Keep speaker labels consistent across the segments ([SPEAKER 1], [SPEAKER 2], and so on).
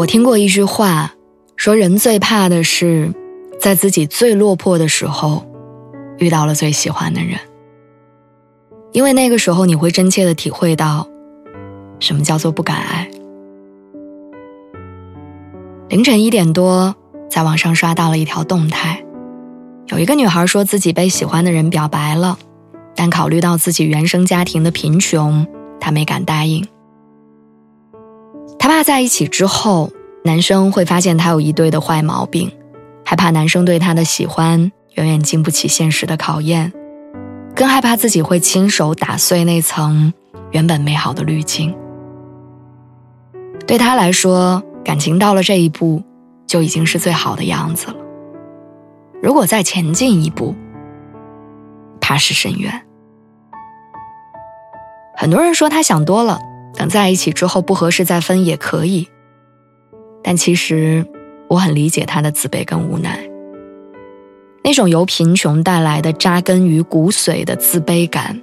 [SPEAKER 1] 我听过一句话，说人最怕的是，在自己最落魄的时候，遇到了最喜欢的人。因为那个时候你会真切的体会到，什么叫做不敢爱。凌晨一点多，在网上刷到了一条动态，有一个女孩说自己被喜欢的人表白了，但考虑到自己原生家庭的贫穷，她没敢答应。他怕在一起之后，男生会发现他有一堆的坏毛病，害怕男生对他的喜欢远远经不起现实的考验，更害怕自己会亲手打碎那层原本美好的滤镜。对他来说，感情到了这一步，就已经是最好的样子了。如果再前进一步，怕是深渊。很多人说他想多了。等在一起之后不合适再分也可以，但其实我很理解他的自卑跟无奈。那种由贫穷带来的扎根于骨髓的自卑感，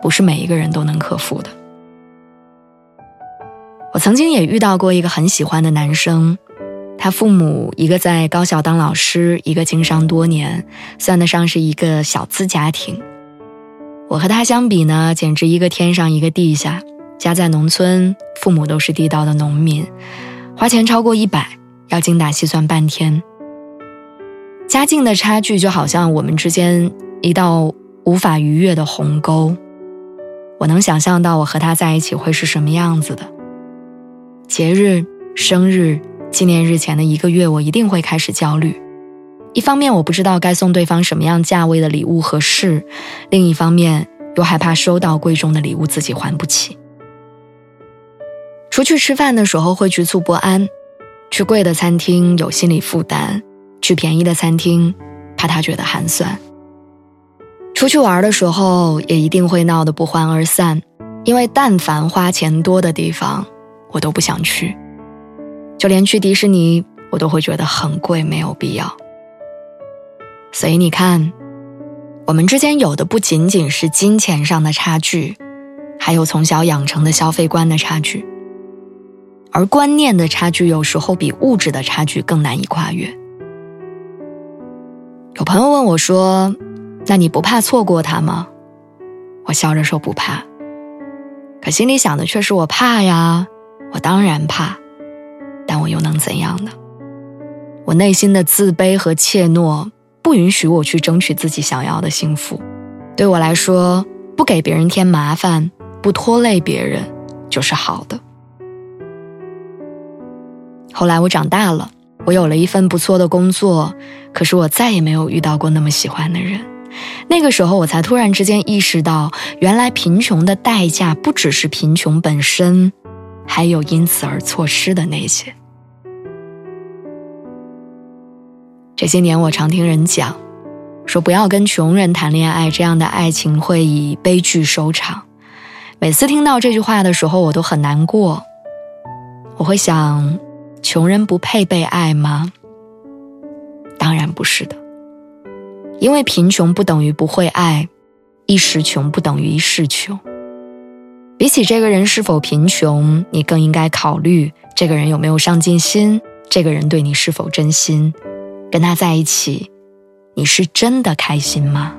[SPEAKER 1] 不是每一个人都能克服的。我曾经也遇到过一个很喜欢的男生，他父母一个在高校当老师，一个经商多年，算得上是一个小资家庭。我和他相比呢，简直一个天上一个地下。家在农村，父母都是地道的农民，花钱超过一百要精打细算半天。家境的差距就好像我们之间一道无法逾越的鸿沟。我能想象到我和他在一起会是什么样子的。节日、生日、纪念日前的一个月，我一定会开始焦虑。一方面我不知道该送对方什么样价位的礼物合适，另一方面又害怕收到贵重的礼物自己还不起。出去吃饭的时候会局促不安，去贵的餐厅有心理负担，去便宜的餐厅怕他觉得寒酸。出去玩的时候也一定会闹得不欢而散，因为但凡花钱多的地方，我都不想去。就连去迪士尼，我都会觉得很贵，没有必要。所以你看，我们之间有的不仅仅是金钱上的差距，还有从小养成的消费观的差距。而观念的差距有时候比物质的差距更难以跨越。有朋友问我说：“那你不怕错过他吗？”我笑着说：“不怕。”可心里想的却是我怕呀，我当然怕，但我又能怎样呢？我内心的自卑和怯懦不允许我去争取自己想要的幸福。对我来说，不给别人添麻烦，不拖累别人，就是好的。后来我长大了，我有了一份不错的工作，可是我再也没有遇到过那么喜欢的人。那个时候，我才突然之间意识到，原来贫穷的代价不只是贫穷本身，还有因此而错失的那些。这些年，我常听人讲，说不要跟穷人谈恋爱，这样的爱情会以悲剧收场。每次听到这句话的时候，我都很难过。我会想。穷人不配被爱吗？当然不是的，因为贫穷不等于不会爱，一时穷不等于一世穷。比起这个人是否贫穷，你更应该考虑这个人有没有上进心，这个人对你是否真心，跟他在一起，你是真的开心吗？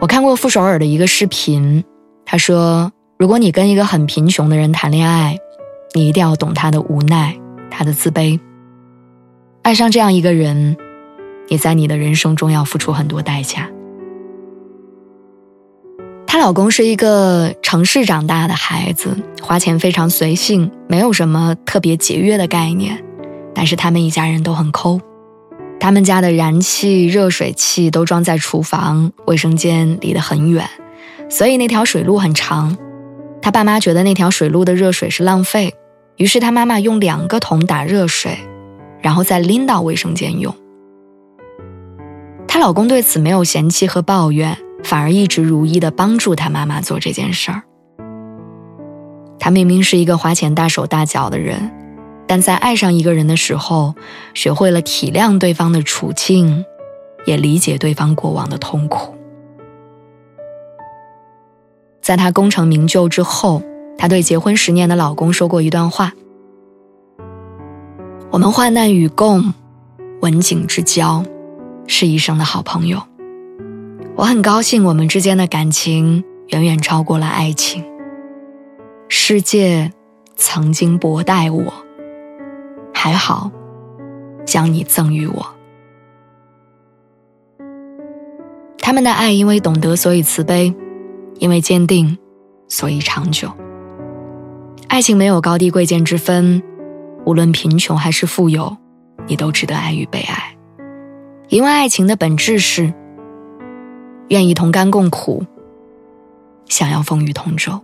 [SPEAKER 1] 我看过傅首尔的一个视频，他说：“如果你跟一个很贫穷的人谈恋爱。”你一定要懂他的无奈，他的自卑。爱上这样一个人，你在你的人生中要付出很多代价。她老公是一个城市长大的孩子，花钱非常随性，没有什么特别节约的概念。但是他们一家人都很抠，他们家的燃气、热水器都装在厨房，卫生间离得很远，所以那条水路很长。他爸妈觉得那条水路的热水是浪费，于是他妈妈用两个桶打热水，然后再拎到卫生间用。她老公对此没有嫌弃和抱怨，反而一直如意的帮助她妈妈做这件事儿。他明明是一个花钱大手大脚的人，但在爱上一个人的时候，学会了体谅对方的处境，也理解对方过往的痛苦。在她功成名就之后，她对结婚十年的老公说过一段话：“我们患难与共，刎颈之交，是一生的好朋友。我很高兴我们之间的感情远远超过了爱情。世界曾经薄待我，还好将你赠予我。他们的爱因为懂得，所以慈悲。”因为坚定，所以长久。爱情没有高低贵贱之分，无论贫穷还是富有，你都值得爱与被爱。因为爱情的本质是愿意同甘共苦，想要风雨同舟。